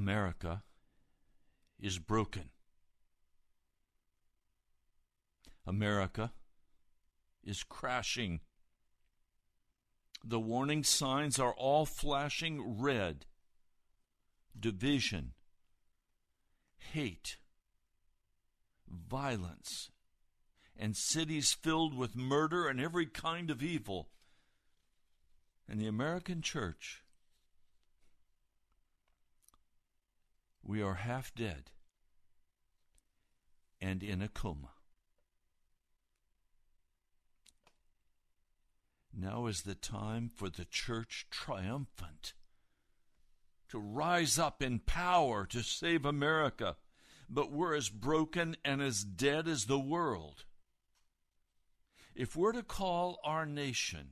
America is broken. America is crashing. The warning signs are all flashing red division, hate, violence, and cities filled with murder and every kind of evil. And the American church, we are half dead and in a coma. Now is the time for the church triumphant to rise up in power to save America, but we're as broken and as dead as the world. If we're to call our nation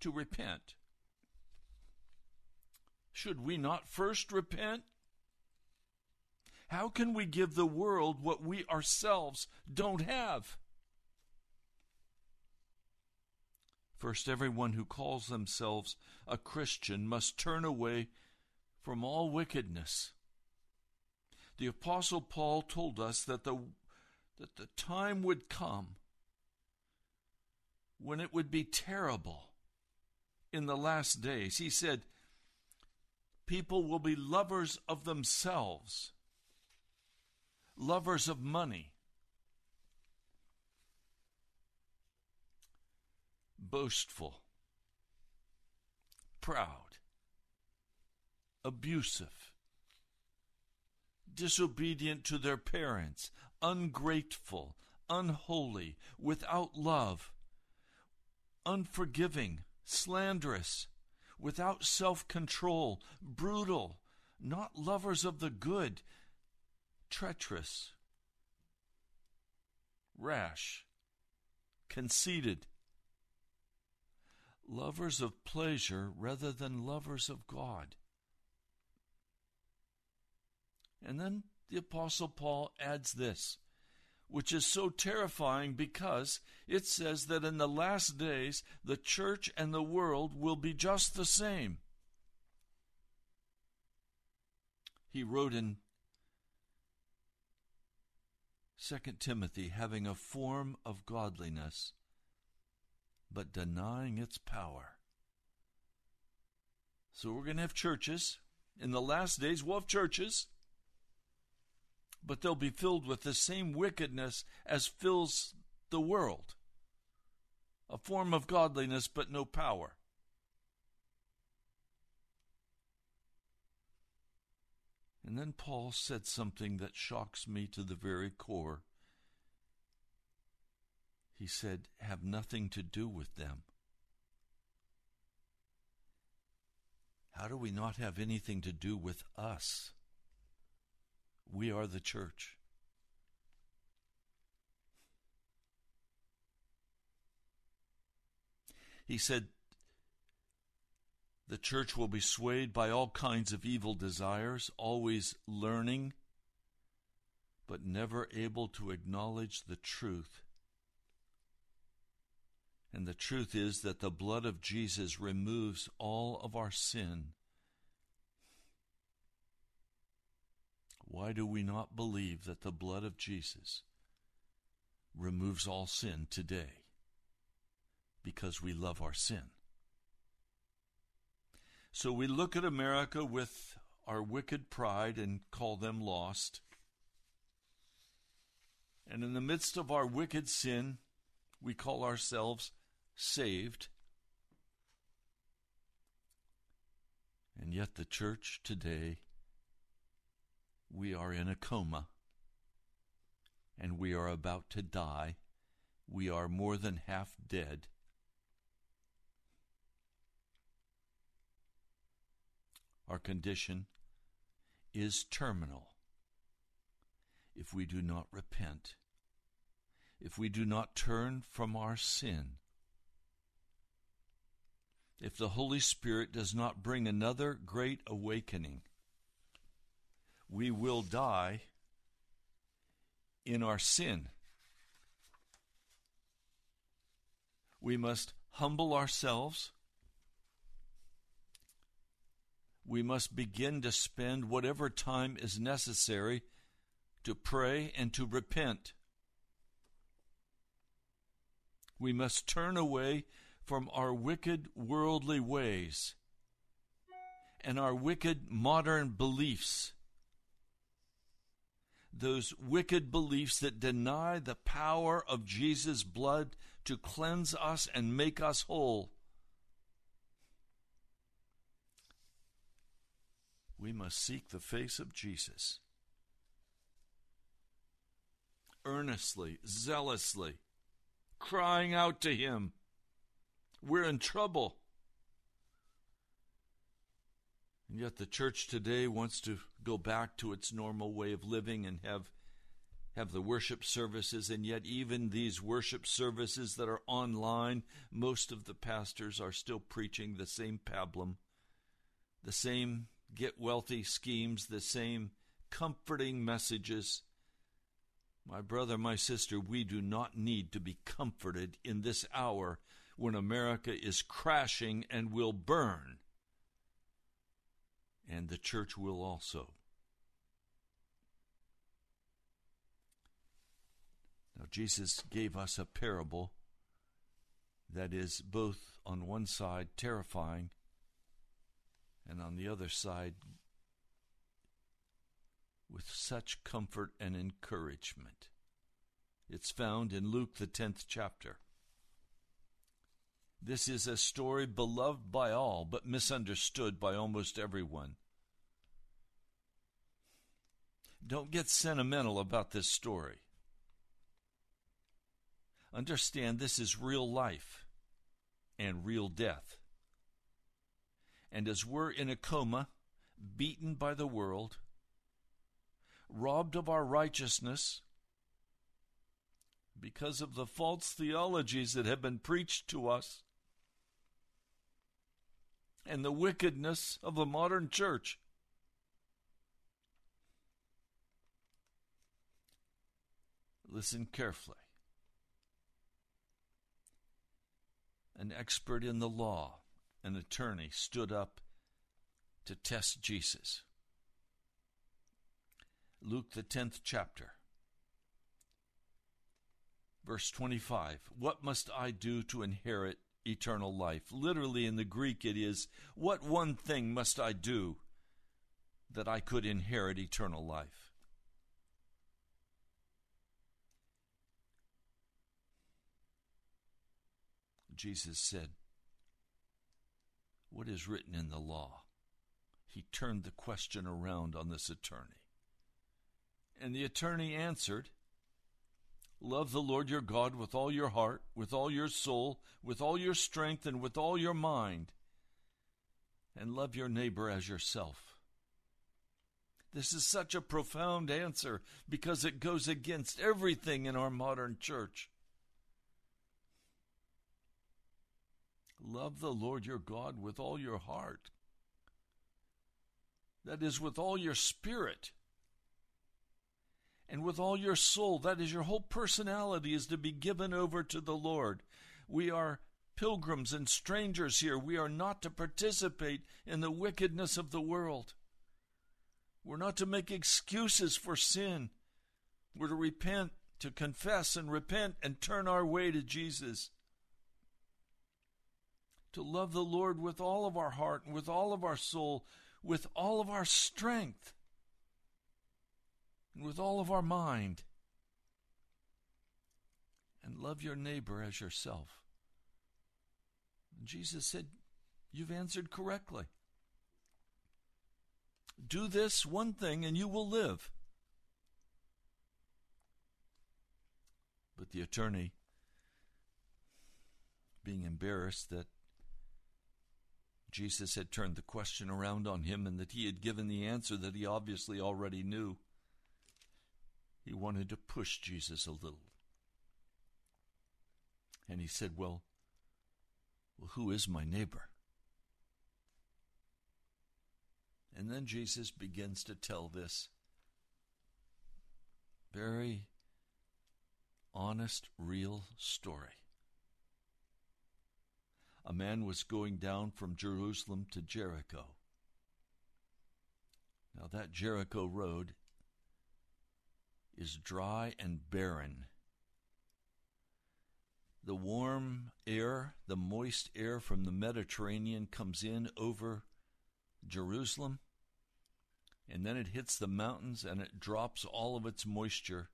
to repent, should we not first repent? How can we give the world what we ourselves don't have? First, everyone who calls themselves a Christian must turn away from all wickedness. The Apostle Paul told us that the, that the time would come when it would be terrible in the last days. He said, People will be lovers of themselves, lovers of money, boastful, proud, abusive, disobedient to their parents, ungrateful, unholy, without love, unforgiving, slanderous, without self control, brutal, not lovers of the good, treacherous, rash, conceited lovers of pleasure rather than lovers of God. And then the Apostle Paul adds this, which is so terrifying because it says that in the last days the church and the world will be just the same. He wrote in 2 Timothy, having a form of godliness but denying its power. So we're going to have churches. In the last days, we'll have churches, but they'll be filled with the same wickedness as fills the world a form of godliness, but no power. And then Paul said something that shocks me to the very core. He said, have nothing to do with them. How do we not have anything to do with us? We are the church. He said, the church will be swayed by all kinds of evil desires, always learning, but never able to acknowledge the truth and the truth is that the blood of Jesus removes all of our sin. Why do we not believe that the blood of Jesus removes all sin today? Because we love our sin. So we look at America with our wicked pride and call them lost. And in the midst of our wicked sin, we call ourselves saved. And yet, the church today, we are in a coma and we are about to die. We are more than half dead. Our condition is terminal if we do not repent, if we do not turn from our sin if the Holy Spirit does not bring another great awakening. We will die in our sin. We must humble ourselves. We must begin to spend whatever time is necessary to pray and to repent. We must turn away from our wicked worldly ways and our wicked modern beliefs. Those wicked beliefs that deny the power of Jesus' blood to cleanse us and make us whole. We must seek the face of Jesus earnestly, zealously, crying out to Him. We're in trouble. And yet the church today wants to go back to its normal way of living and have have the worship services and yet even these worship services that are online most of the pastors are still preaching the same pablum the same get wealthy schemes the same comforting messages my brother, my sister, we do not need to be comforted in this hour when America is crashing and will burn. And the church will also. Now, Jesus gave us a parable that is both on one side terrifying and on the other side with such comfort and encouragement. It's found in Luke, the 10th chapter. This is a story beloved by all, but misunderstood by almost everyone. Don't get sentimental about this story. Understand this is real life and real death. And as we're in a coma, beaten by the world, robbed of our righteousness because of the false theologies that have been preached to us and the wickedness of the modern church. Listen carefully. An expert in the law, an attorney, stood up to test Jesus. Luke, the 10th chapter, verse 25. What must I do to inherit eternal life? Literally in the Greek, it is, What one thing must I do that I could inherit eternal life? Jesus said, What is written in the law? He turned the question around on this attorney. And the attorney answered, Love the Lord your God with all your heart, with all your soul, with all your strength, and with all your mind, and love your neighbor as yourself. This is such a profound answer because it goes against everything in our modern church. Love the Lord your God with all your heart. That is, with all your spirit and with all your soul. That is, your whole personality is to be given over to the Lord. We are pilgrims and strangers here. We are not to participate in the wickedness of the world. We're not to make excuses for sin. We're to repent, to confess and repent and turn our way to Jesus. To love the Lord with all of our heart and with all of our soul, with all of our strength and with all of our mind. And love your neighbor as yourself. Jesus said, You've answered correctly. Do this one thing and you will live. But the attorney, being embarrassed that Jesus had turned the question around on him and that he had given the answer that he obviously already knew, he wanted to push Jesus a little. And he said, Well, well who is my neighbor? And then Jesus begins to tell this very honest, real story. A man was going down from Jerusalem to Jericho Now, that Jericho road is dry and barren. The warm air, the moist air from the Mediterranean comes in over Jerusalem, and then it hits the mountains and it drops all of its moisture.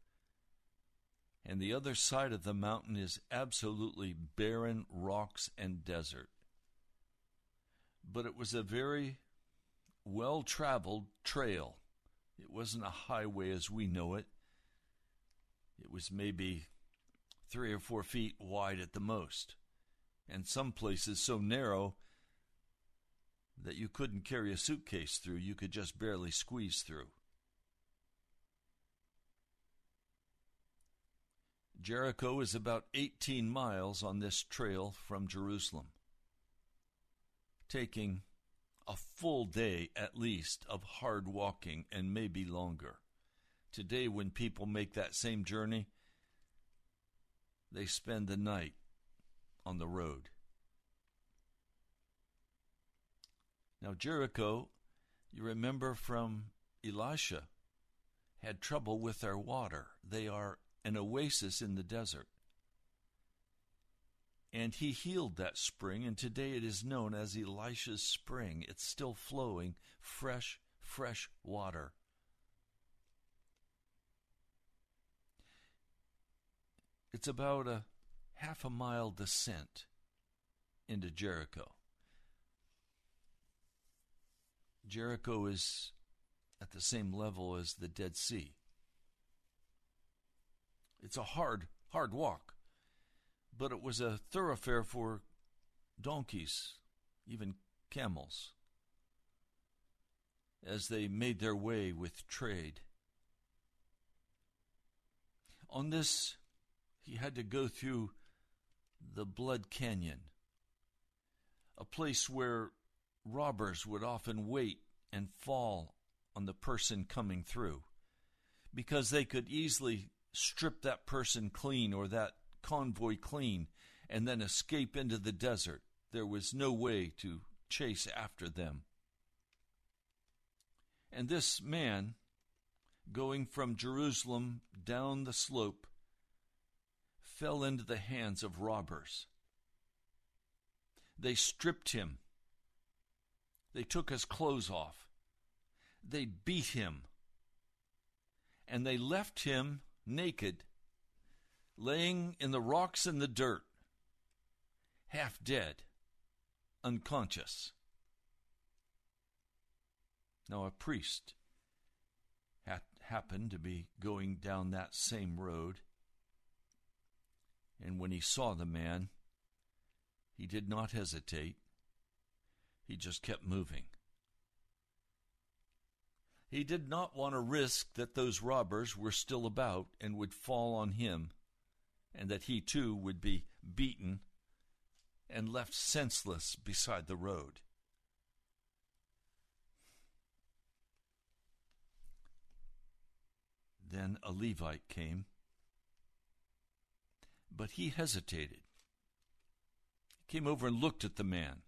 And the other side of the mountain is absolutely barren rocks and desert. But it was a very well traveled trail. It wasn't a highway as we know it. It was maybe three or four feet wide at the most, and some places so narrow that you couldn't carry a suitcase through, you could just barely squeeze through. Jericho is about 18 miles on this trail from Jerusalem, taking a full day at least of hard walking and maybe longer. Today, when people make that same journey, they spend the night on the road. Now, Jericho, you remember from Elisha, had trouble with their water. They are an oasis in the desert. And he healed that spring, and today it is known as Elisha's spring. It's still flowing fresh, fresh water. It's about a half a mile descent into Jericho. Jericho is at the same level as the Dead Sea. It's a hard, hard walk, but it was a thoroughfare for donkeys, even camels, as they made their way with trade. On this, he had to go through the Blood Canyon, a place where robbers would often wait and fall on the person coming through because they could easily strip that person clean or that convoy clean and then escape into the desert. There was no way to chase after them. And this man, going from Jerusalem down the slope, fell into the hands of robbers. They stripped him they took his clothes off. They beat him. And they left him naked, laying in the rocks and the dirt, half dead, unconscious. Now, a priest happened to be going down that same road, and when he saw the man, he did not hesitate. He just kept moving. He did not want to risk that those robbers were still about and would fall on him, and that he too would be beaten and left senseless beside the road. Then a Levite came, but he hesitated. He came over and looked at the man.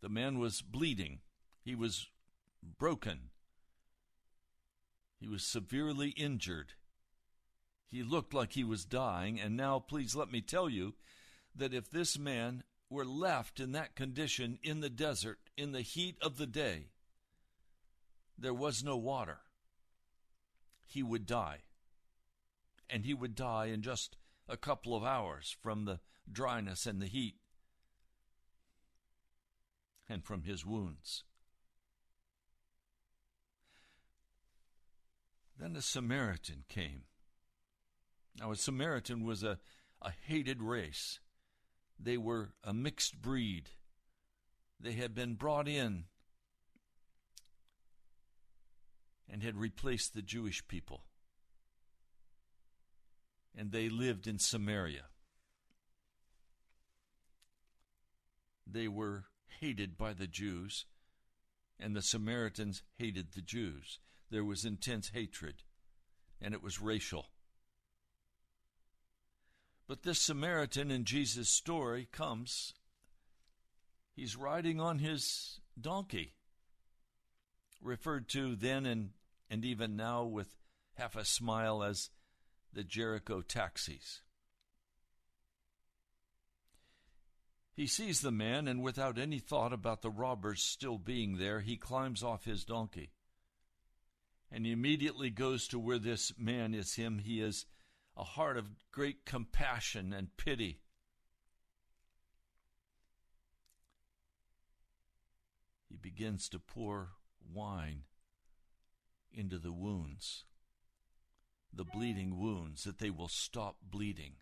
The man was bleeding. He was broken. He was severely injured. He looked like he was dying, and now please let me tell you that if this man were left in that condition in the desert in the heat of the day, there was no water, he would die. And he would die in just a couple of hours from the dryness and the heat and from his wounds. Then a Samaritan came. Now, a Samaritan was a, a hated race. They were a mixed breed. They had been brought in and had replaced the Jewish people. And they lived in Samaria. They were hated by the Jews, and the Samaritans hated the Jews. There was intense hatred, and it was racial. But this Samaritan in Jesus' story comes, he's riding on his donkey. referred to then and, and even now with half a smile as the Jericho taxis. He sees the man, and without any thought about the robbers still being there, he climbs off his donkey. And he immediately goes to where this man is him. He is a heart of great compassion and pity. He begins to pour wine into the wounds, the bleeding wounds, that they will stop bleeding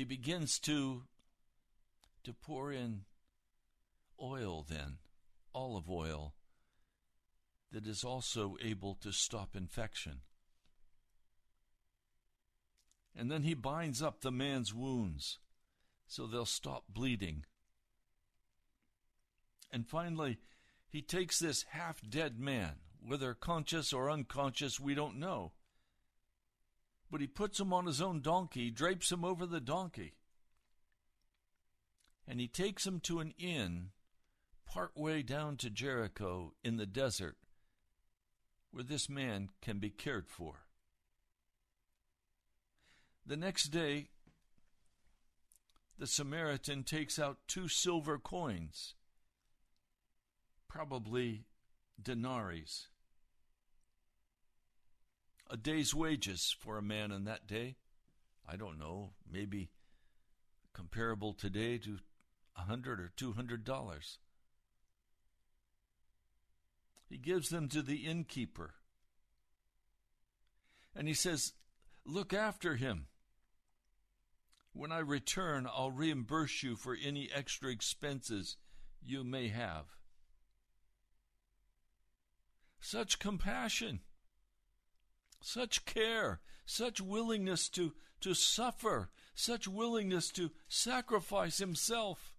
he begins to to pour in oil then olive oil that is also able to stop infection. And then he binds up the man's wounds so they'll stop bleeding. And finally he takes this half dead man whether conscious or unconscious we don't know. But he puts him on his own donkey, drapes him over the donkey, and he takes him to an inn part way down to Jericho in the desert where this man can be cared for. The next day, the Samaritan takes out two silver coins, probably denaries, a day's wages for a man in that day. I don't know, maybe comparable today to a hundred or two hundred dollars. He gives them to the innkeeper. And he says, Look after him. When I return, I'll reimburse you for any extra expenses you may have. Such compassion such care, such willingness to, to suffer, such willingness to sacrifice himself.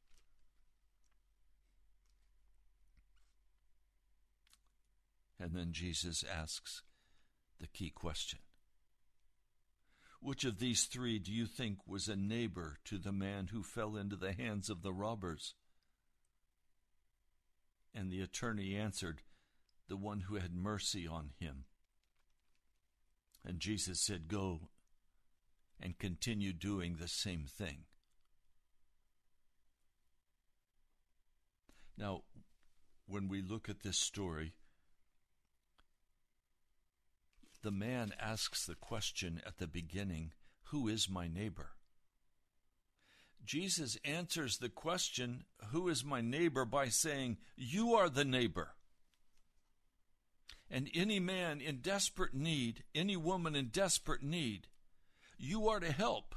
And then Jesus asks the key question Which of these three do you think was a neighbor to the man who fell into the hands of the robbers? And the attorney answered, The one who had mercy on him. And Jesus said, Go and continue doing the same thing. Now, when we look at this story, the man asks the question at the beginning Who is my neighbor? Jesus answers the question, Who is my neighbor? by saying, You are the neighbor. And any man in desperate need, any woman in desperate need, you are to help.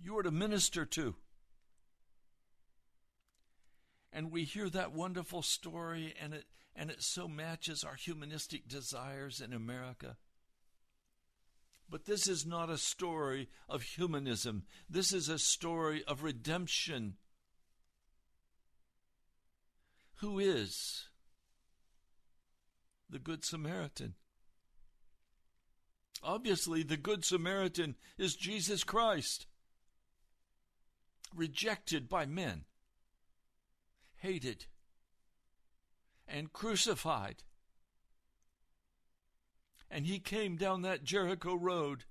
You are to minister to. And we hear that wonderful story, and it, and it so matches our humanistic desires in America. But this is not a story of humanism. This is a story of redemption. Who is the Good Samaritan. Obviously, the Good Samaritan is Jesus Christ, rejected by men, hated, and crucified. And he came down that Jericho road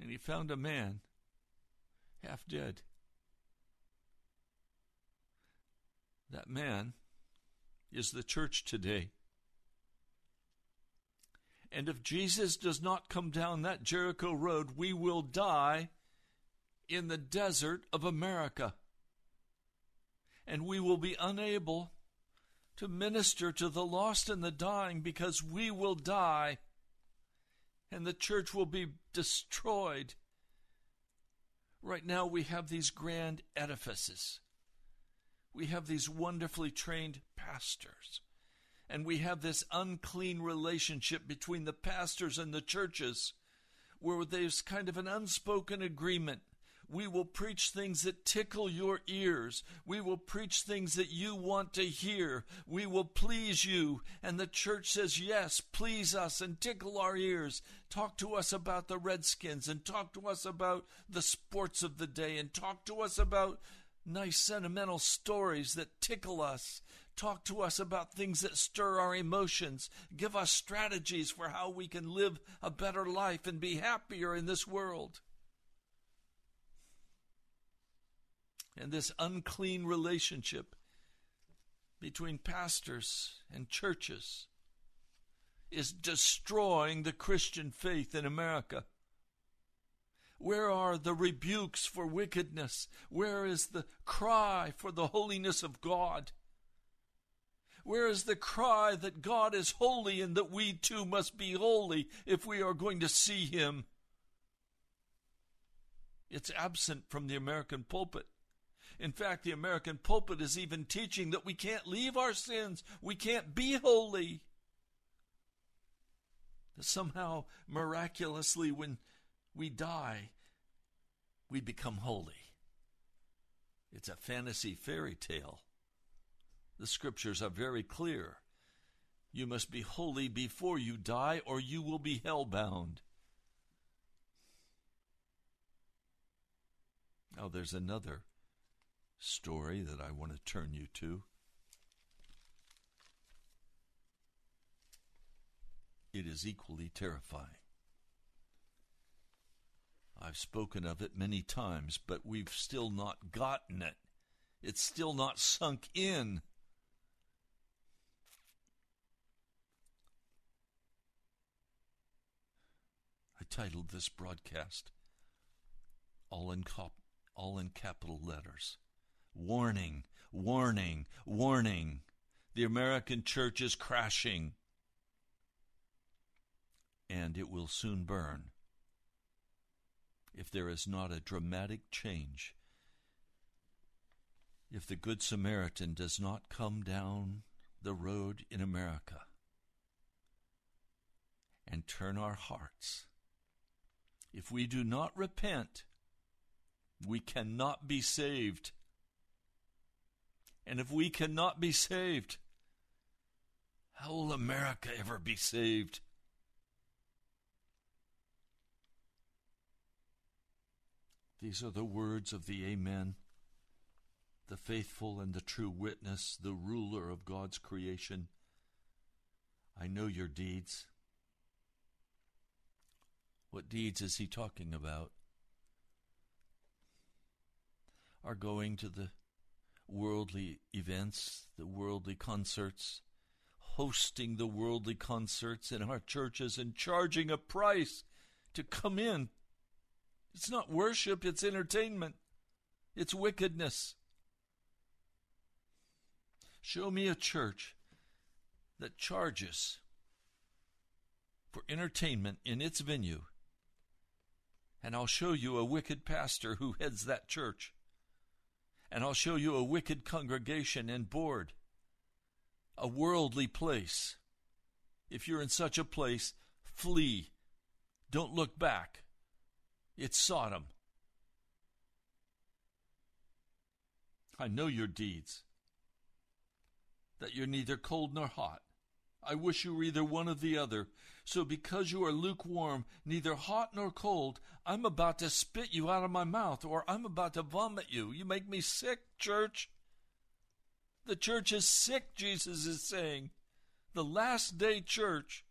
and he found a man half dead. That man is the church today. And if Jesus does not come down that Jericho road, we will die in the desert of America. And we will be unable to minister to the lost and the dying because we will die and the church will be destroyed. Right now, we have these grand edifices we have these wonderfully trained pastors. And we have this unclean relationship between the pastors and the churches where there's kind of an unspoken agreement. We will preach things that tickle your ears. We will preach things that you want to hear. We will please you. And the church says, Yes, please us and tickle our ears. Talk to us about the Redskins and talk to us about the sports of the day and talk to us about nice sentimental stories that tickle us. Talk to us about things that stir our emotions. Give us strategies for how we can live a better life and be happier in this world. And this unclean relationship between pastors and churches is destroying the Christian faith in America. Where are the rebukes for wickedness? Where is the cry for the holiness of God? Where is the cry that God is holy and that we too must be holy if we are going to see Him? It's absent from the American pulpit. In fact, the American pulpit is even teaching that we can't leave our sins, we can't be holy. That somehow, miraculously, when we die, we become holy. It's a fantasy fairy tale. The scriptures are very clear. You must be holy before you die, or you will be hell-bound. Now, there's another story that I want to turn you to. It is equally terrifying. I've spoken of it many times, but we've still not gotten it. It's still not sunk in. I titled this broadcast all in, cop- all in capital letters Warning, warning, warning. The American church is crashing. And it will soon burn if there is not a dramatic change. If the Good Samaritan does not come down the road in America and turn our hearts, if we do not repent, we cannot be saved. And if we cannot be saved, how will America ever be saved? These are the words of the Amen, the faithful and the true witness, the ruler of God's creation. I know your deeds. What deeds is he talking about? Are going to the worldly events, the worldly concerts, hosting the worldly concerts in our churches and charging a price to come in. It's not worship, it's entertainment, it's wickedness. Show me a church that charges for entertainment in its venue, and I'll show you a wicked pastor who heads that church and I'll show you a wicked congregation and board, a worldly place. If you're in such a place, flee. Don't look back. It's Sodom. I know your deeds, that you're neither cold nor hot. I wish you were either one or the other. So because you are lukewarm, neither hot nor cold, I'm about to spit you out of my mouth, or I'm about to vomit you. You make me sick, church. The church is sick, Jesus is saying. The last day church.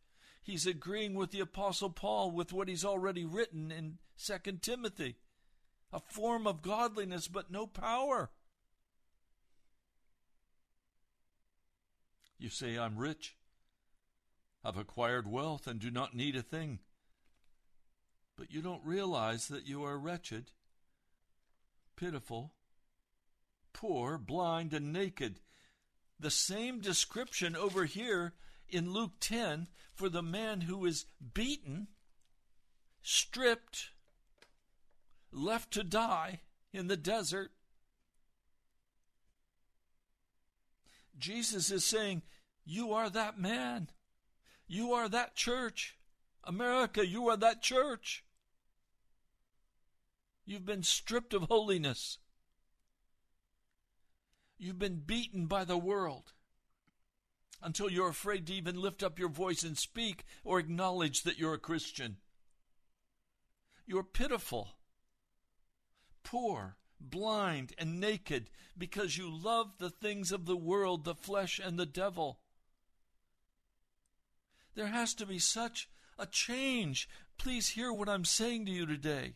He's agreeing with the Apostle Paul with what he's already written in 2 Timothy. A form of godliness, but no power. You say, I'm rich. I've acquired wealth and do not need a thing. But you don't realize that you are wretched, pitiful, poor, blind, and naked. The same description over here in Luke 10 for the man who is beaten, stripped, left to die in the desert. Jesus is saying, You are that man. You are that church. America, you are that church. You've been stripped of holiness. You've been beaten by the world until you're afraid to even lift up your voice and speak or acknowledge that you're a Christian. You're pitiful, poor, blind and naked because you love the things of the world, the flesh, and the devil. There has to be such a change. Please hear what I'm saying to you today.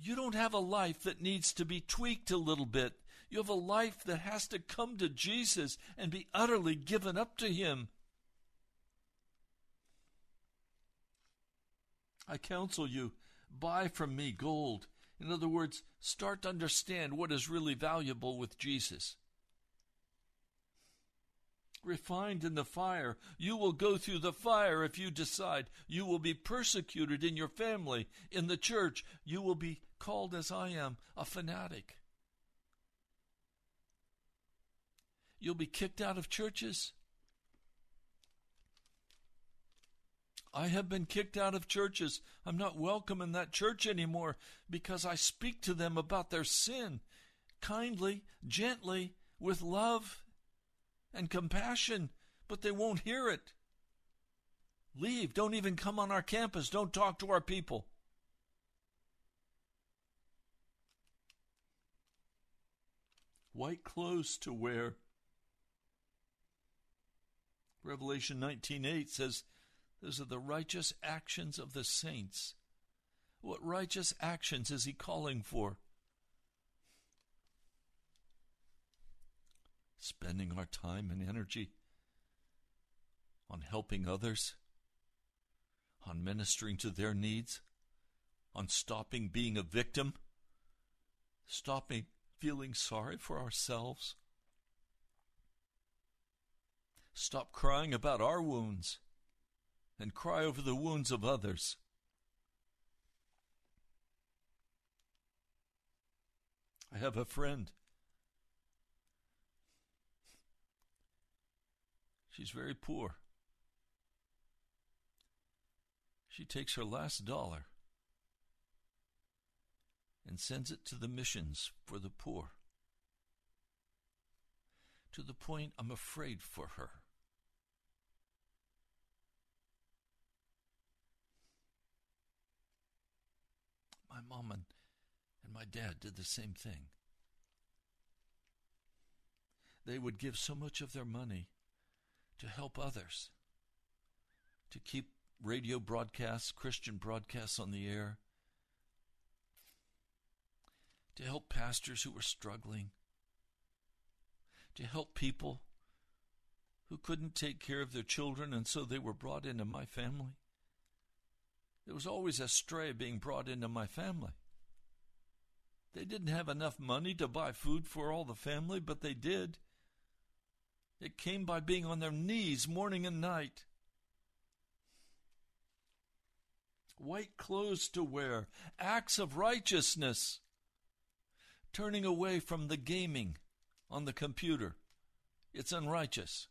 You don't have a life that needs to be tweaked a little bit. You have a life that has to come to Jesus and be utterly given up to Him. I counsel you, buy from me gold. In other words, start to understand what is really valuable with Jesus. Refined in the fire, you will go through the fire if you decide. You will be persecuted in your family, in the church. You will be called, as I am, a fanatic. You'll be kicked out of churches. I have been kicked out of churches. I'm not welcome in that church anymore because I speak to them about their sin kindly, gently, with love and compassion, but they won't hear it. Leave. Don't even come on our campus. Don't talk to our people. White clothes to wear. Revelation 19:8 says those are the righteous actions of the saints. What righteous actions is he calling for? Spending our time and energy on helping others, on ministering to their needs, on stopping being a victim, stopping feeling sorry for ourselves. Stop crying about our wounds and cry over the wounds of others. I have a friend. She's very poor. She takes her last dollar and sends it to the missions for the poor. To the point I'm afraid for her. My mom and, and my dad did the same thing. They would give so much of their money to help others, to keep radio broadcasts, Christian broadcasts on the air, to help pastors who were struggling, to help people who couldn't take care of their children, and so they were brought into my family. There was always a stray being brought into my family. They didn't have enough money to buy food for all the family, but they did. It came by being on their knees morning and night. White clothes to wear, acts of righteousness, turning away from the gaming on the computer. It's unrighteous.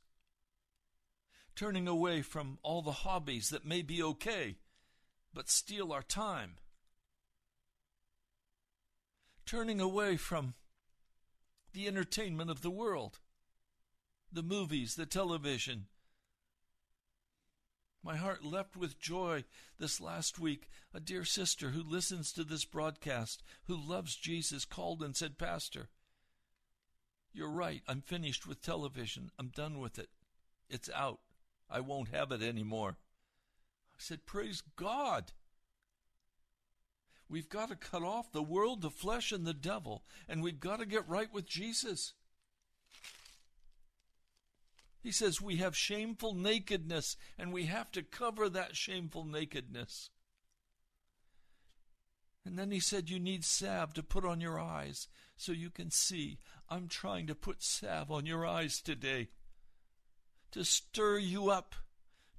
Turning away from all the hobbies that may be okay but steal our time. Turning away from the entertainment of the world, the movies, the television. My heart leapt with joy this last week. A dear sister who listens to this broadcast, who loves Jesus, called and said, Pastor, you're right. I'm finished with television. I'm done with it. It's out. I won't have it anymore. I said, Praise God. We've got to cut off the world, the flesh, and the devil, and we've got to get right with Jesus. He says we have shameful nakedness, and we have to cover that shameful nakedness. And then he said, You need salve to put on your eyes so you can see. I'm trying to put salve on your eyes today to stir you up,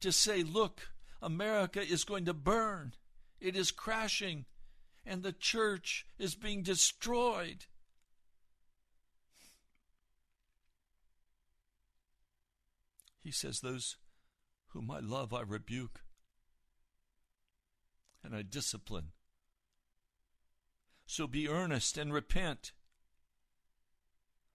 to say, Look, America is going to burn. It is crashing, and the church is being destroyed. He says, Those whom I love, I rebuke, and I discipline. So be earnest and repent.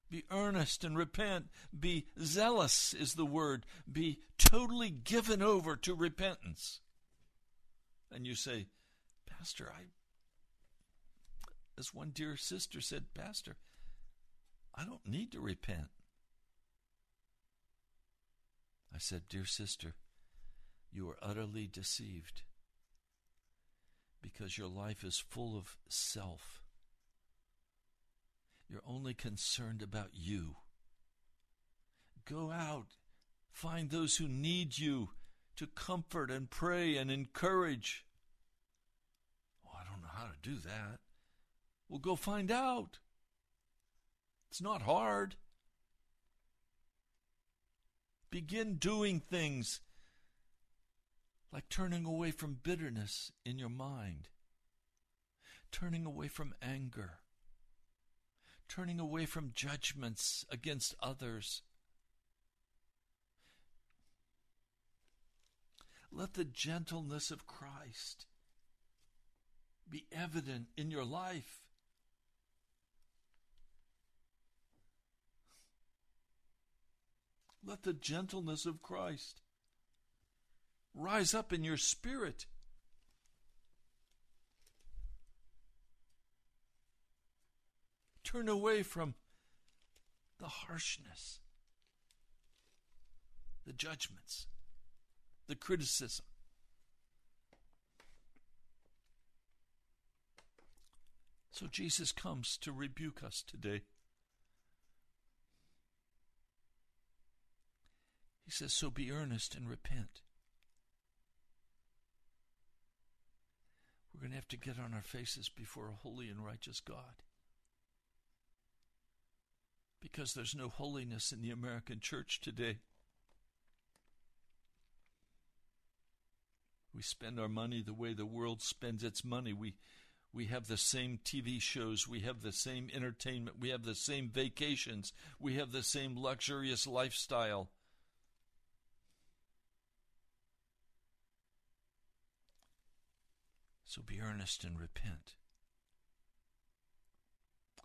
Be earnest and repent. Be zealous, is the word. Be totally given over to repentance. And you say, Pastor, I, as one dear sister said, Pastor, I don't need to repent. I said, Dear sister, you are utterly deceived because your life is full of self. You're only concerned about you. Go out, find those who need you to comfort and pray and encourage. Oh, I don't know how to do that. Well, go find out. It's not hard. Begin doing things like turning away from bitterness in your mind, turning away from anger, turning away from judgments against others. Let the gentleness of Christ be evident in your life. Let the gentleness of Christ rise up in your spirit. Turn away from the harshness, the judgments, the criticism. So Jesus comes to rebuke us today. He says, So be earnest and repent. We're going to have to get on our faces before a holy and righteous God. Because there's no holiness in the American church today. We spend our money the way the world spends its money. We we have the same TV shows, we have the same entertainment, we have the same vacations, we have the same luxurious lifestyle. So be earnest and repent.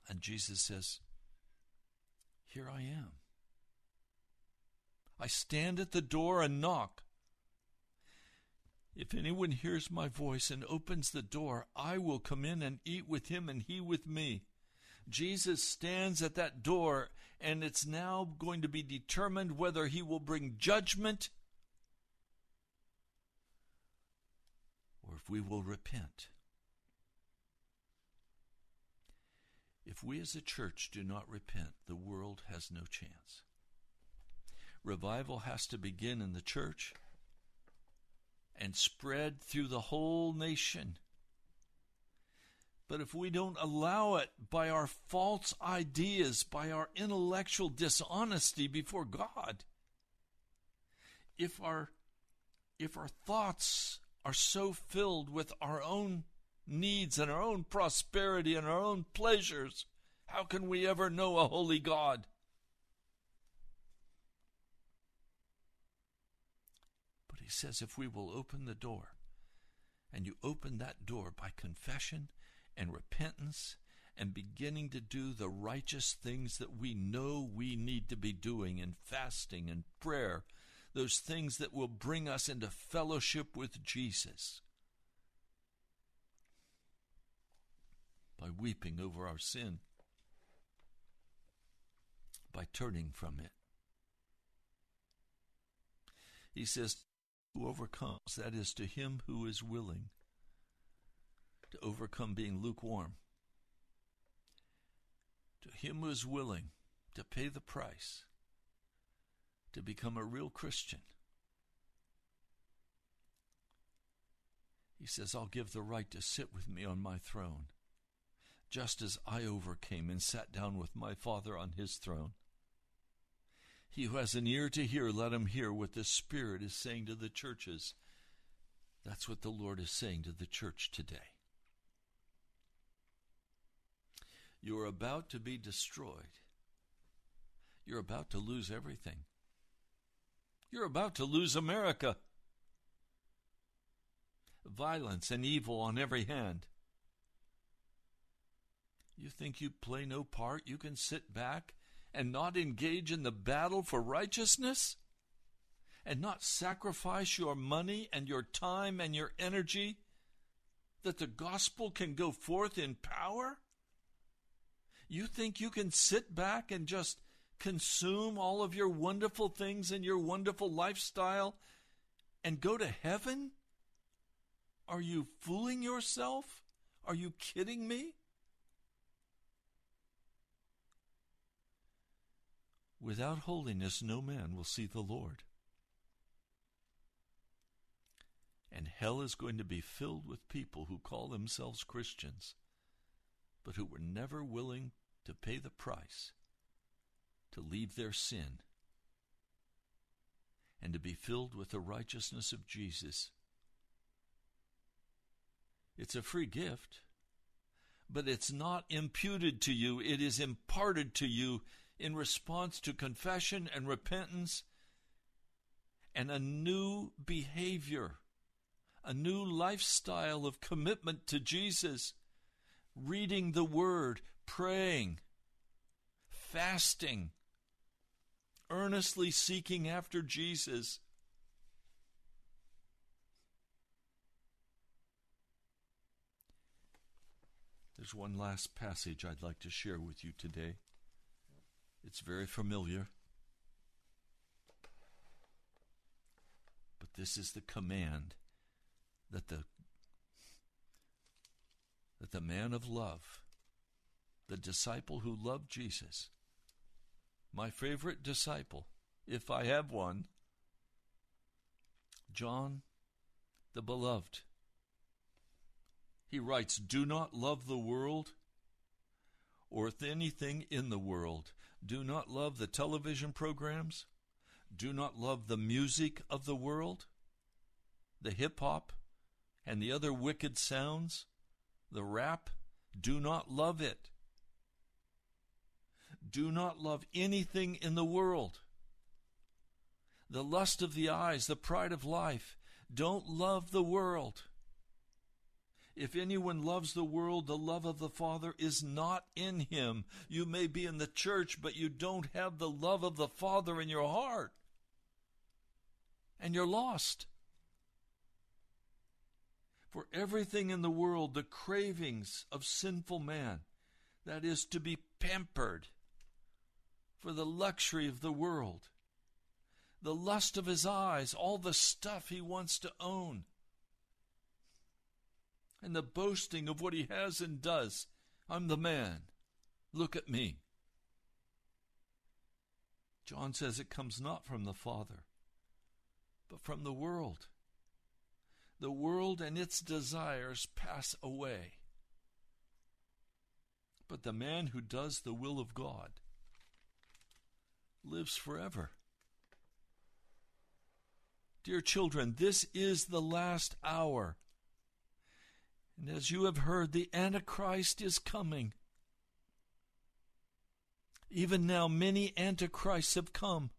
And Jesus says, Here I am. I stand at the door and knock. If anyone hears my voice and opens the door, I will come in and eat with him and he with me. Jesus stands at that door, and it's now going to be determined whether he will bring judgment or if we will repent. If we as a church do not repent, the world has no chance. Revival has to begin in the church and spread through the whole nation. But if we don't allow it by our false ideas, by our intellectual dishonesty before God, if our if our thoughts are so filled with our own needs and our own prosperity and our own pleasures, how can we ever know a holy God? But he says if we will open the door, and you open that door by confession and repentance and beginning to do the righteous things that we know we need to be doing in fasting and prayer those things that will bring us into fellowship with Jesus. By weeping over our sin, by turning from it. He says, Who overcomes, that is, to him who is willing to overcome being lukewarm, to him who is willing to pay the price to become a real Christian. He says, I'll give the right to sit with me on my throne, just as I overcame and sat down with my Father on his throne. He who has an ear to hear, let him hear what the Spirit is saying to the churches. That's what the Lord is saying to the church today. You are about to be destroyed. You're about to lose everything. You're about to lose America. Violence and evil on every hand. You think you play no part? You can sit back and not engage in the battle for righteousness? And not sacrifice your money and your time and your energy that the gospel can go forth in power? You think you can sit back and just consume all of your wonderful things and your wonderful lifestyle and go to heaven? Are you fooling yourself? Are you kidding me? Without holiness, no man will see the Lord. And hell is going to be filled with people who call themselves Christians, but who were never willing to pay the price to leave their sin and to be filled with the righteousness of Jesus. It's a free gift, but it's not imputed to you, it is imparted to you in response to confession and repentance and a new behavior, a new lifestyle of commitment to Jesus, reading the Word, praying, fasting, earnestly seeking after Jesus. There's one last passage I'd like to share with you today. It's very familiar. But this is the command that the that the man of love, the disciple who loved Jesus, my favorite disciple, if I have one, John the Beloved. He writes, Do not love the world or anything in the world. Do not love the television programs. Do not love the music of the world, the hip hop, and the other wicked sounds, the rap. Do not love it. Do not love anything in the world. The lust of the eyes, the pride of life. Don't love the world. If anyone loves the world, the love of the Father is not in him. You may be in the church, but you don't have the love of the Father in your heart. And you're lost. For everything in the world, the cravings of sinful man, that is to be pampered, for the luxury of the world, the lust of his eyes, all the stuff he wants to own, and the boasting of what he has and does. I'm the man. Look at me. John says it comes not from the Father, but from the world. The world and its desires pass away. But the man who does the will of God lives forever. Dear children, this is the last hour. And as you have heard, the Antichrist is coming. Even now, many Antichrists have come.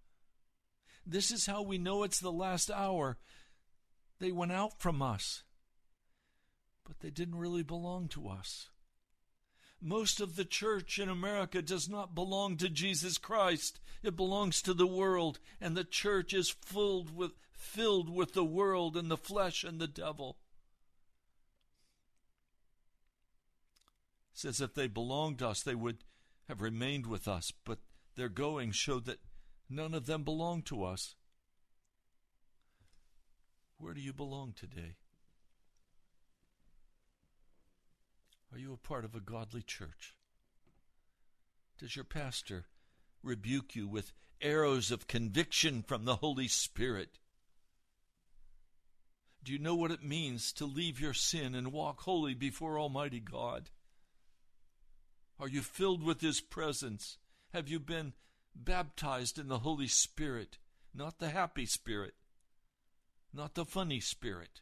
This is how we know it's the last hour. They went out from us, but they didn't really belong to us. Most of the church in America does not belong to Jesus Christ. It belongs to the world, and the church is filled with filled with the world and the flesh and the devil. It says if they belonged to us, they would have remained with us, but their going showed that none of them belonged to us. Where do you belong today? Are you a part of a godly church? Does your pastor rebuke you with arrows of conviction from the Holy Spirit? Do you know what it means to leave your sin and walk holy before Almighty God? Are you filled with His presence? Have you been baptized in the Holy Spirit? Not the happy spirit, not the funny spirit,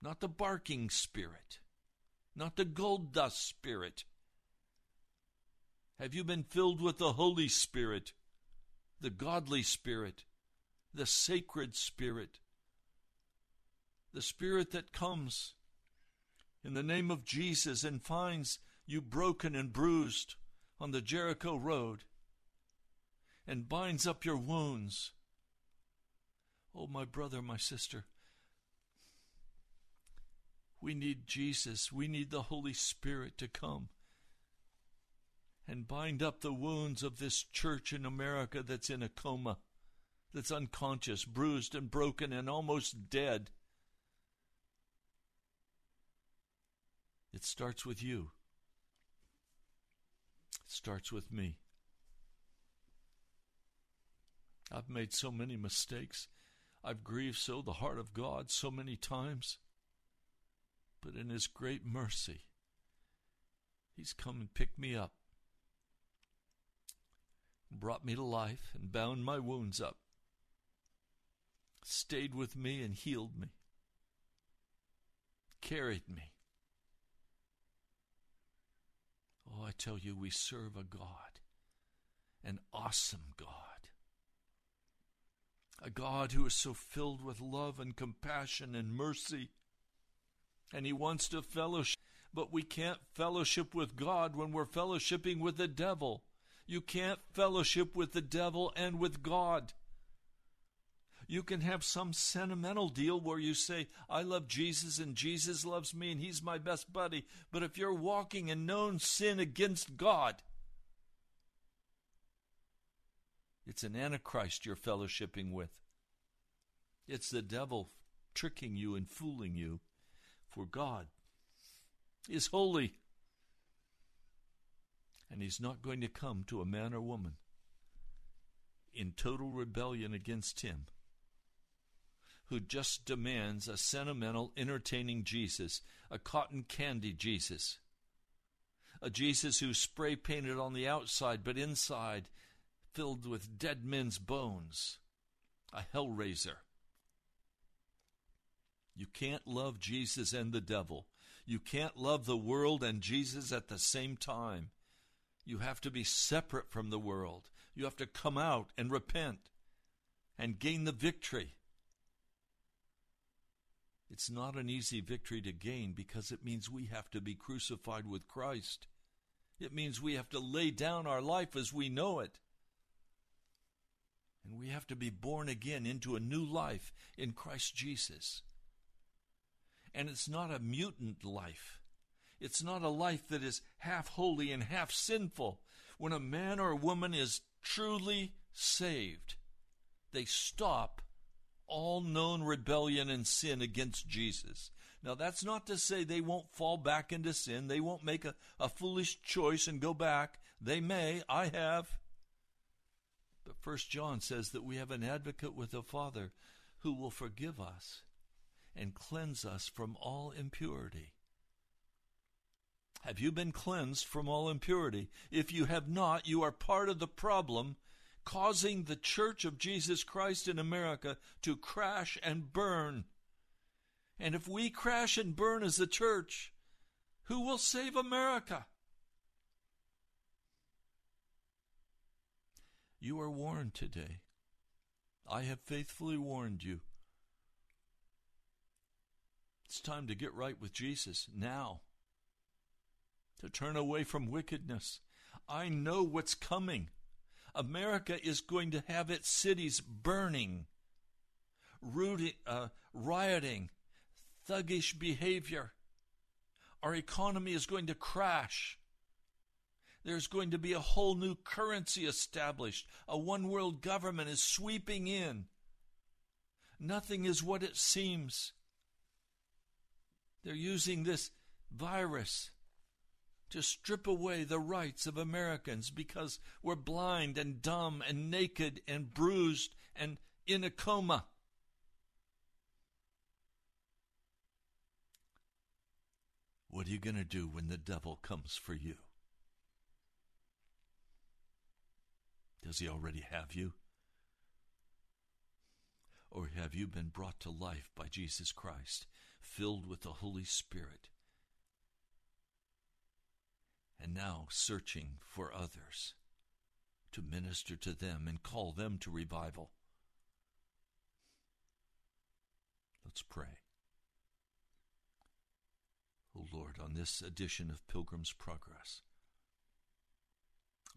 not the barking spirit not the gold dust spirit. Have you been filled with the Holy Spirit, the godly spirit, the sacred spirit, the spirit that comes in the name of Jesus and finds you broken and bruised on the Jericho road and binds up your wounds? Oh, my brother, my sister, we need Jesus. We need the Holy Spirit to come and bind up the wounds of this church in America that's in a coma, that's unconscious, bruised and broken and almost dead. It starts with you. It starts with me. I've made so many mistakes. I've grieved so the heart of God so many times. But in His great mercy, He's come and picked me up, brought me to life, and bound my wounds up, stayed with me and healed me, carried me. Oh, I tell you, we serve a God, an awesome God. A God who is so filled with love and compassion and mercy. And He wants to fellowship, but we can't fellowship with God when we're fellowshipping with the devil. You can't fellowship with the devil and with God. You can have some sentimental deal where you say, I love Jesus and Jesus loves me and he's my best buddy. But if you're walking in known sin against God, it's an antichrist you're fellowshipping with. It's the devil tricking you and fooling you. For God is holy. And he's not going to come to a man or woman in total rebellion against him who just demands a sentimental, entertaining Jesus, a cotton candy Jesus, a Jesus who's spray painted on the outside, but inside filled with dead men's bones, a hellraiser. You can't love Jesus and the devil. You can't love the world and Jesus at the same time. You have to be separate from the world. You have to come out and repent and gain the victory. It's not an easy victory to gain because it means we have to be crucified with Christ. It means we have to lay down our life as we know it. And we have to be born again into a new life in Christ Jesus. And it's not a mutant life. It's not a life that is half holy and half sinful. When a man or a woman is truly saved, they stop all known rebellion and sin against Jesus. Now, that's not to say they won't fall back into sin. They won't make a, a foolish choice and go back. They may. I have. But First John says that we have an advocate with the Father who will forgive us and cleanse us from all impurity. Have you been cleansed from all impurity? If you have not, you are part of the problem causing the Church of Jesus Christ in America to crash and burn. And if we crash and burn as a church, who will save America? You are warned today. I have faithfully warned you. It's time to get right with Jesus now, to turn away from wickedness. I know what's coming. America is going to have its cities burning, rooting, uh, rioting, thuggish behavior. Our economy is going to crash. There's going to be a whole new currency established. A one world government is sweeping in. Nothing is what it seems. They're using this virus to strip away the rights of Americans because we're blind and dumb and naked and bruised and in a coma. What are you going to do when the devil comes for you? Does he already have you? Or have you been brought to life by Jesus Christ, filled with the Holy Spirit? and now searching for others to minister to them and call them to revival. Let's pray. O oh Lord, on this edition of Pilgrim's Progress,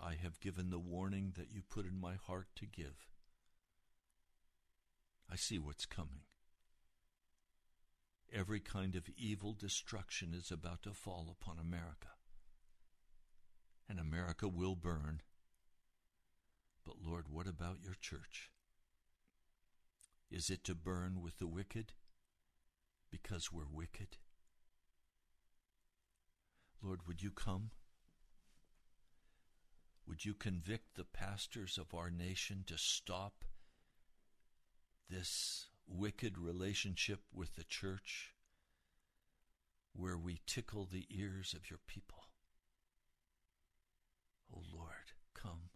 I have given the warning that you put in my heart to give. I see what's coming. Every kind of evil destruction is about to fall upon America and America will burn. But Lord, what about your church? Is it to burn with the wicked because we're wicked? Lord, would you come? Would you convict the pastors of our nation to stop this wicked relationship with the church where we tickle the ears of your people? Oh Lord, come.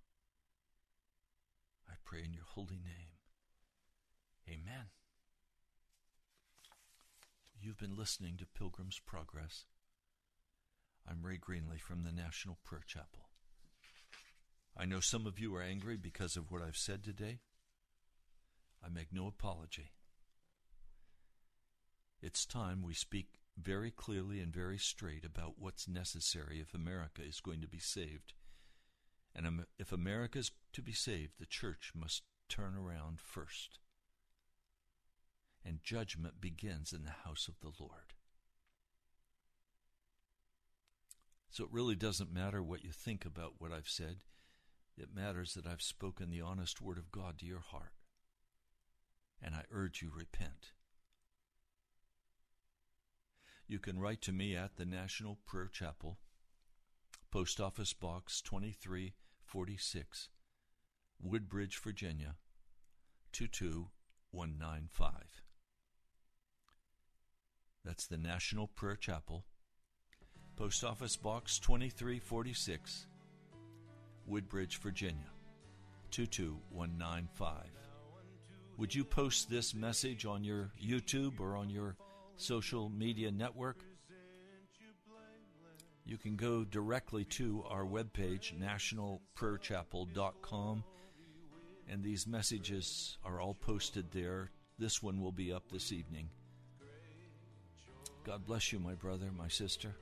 I pray in your holy name. Amen. You've been listening to Pilgrim's Progress. I'm Ray Greenley from the National Prayer Chapel. I know some of you are angry because of what I've said today. I make no apology. It's time we speak very clearly and very straight about what's necessary if America is going to be saved. And if America is to be saved, the church must turn around first. And judgment begins in the house of the Lord. So it really doesn't matter what you think about what I've said. It matters that I've spoken the honest word of God to your heart. And I urge you, repent. You can write to me at the National Prayer Chapel, Post Office Box 2346, Woodbridge, Virginia 22195. That's the National Prayer Chapel, Post Office Box 2346, Woodbridge, Virginia 22195. Would you post this message on your YouTube or on your social media network? You can go directly to our webpage, nationalprayerchapel.com, and these messages are all posted there. This one will be up this evening. God bless you, my brother, my sister.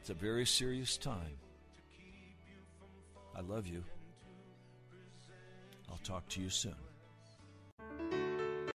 It's a very serious time. I love you. I'll talk to you soon.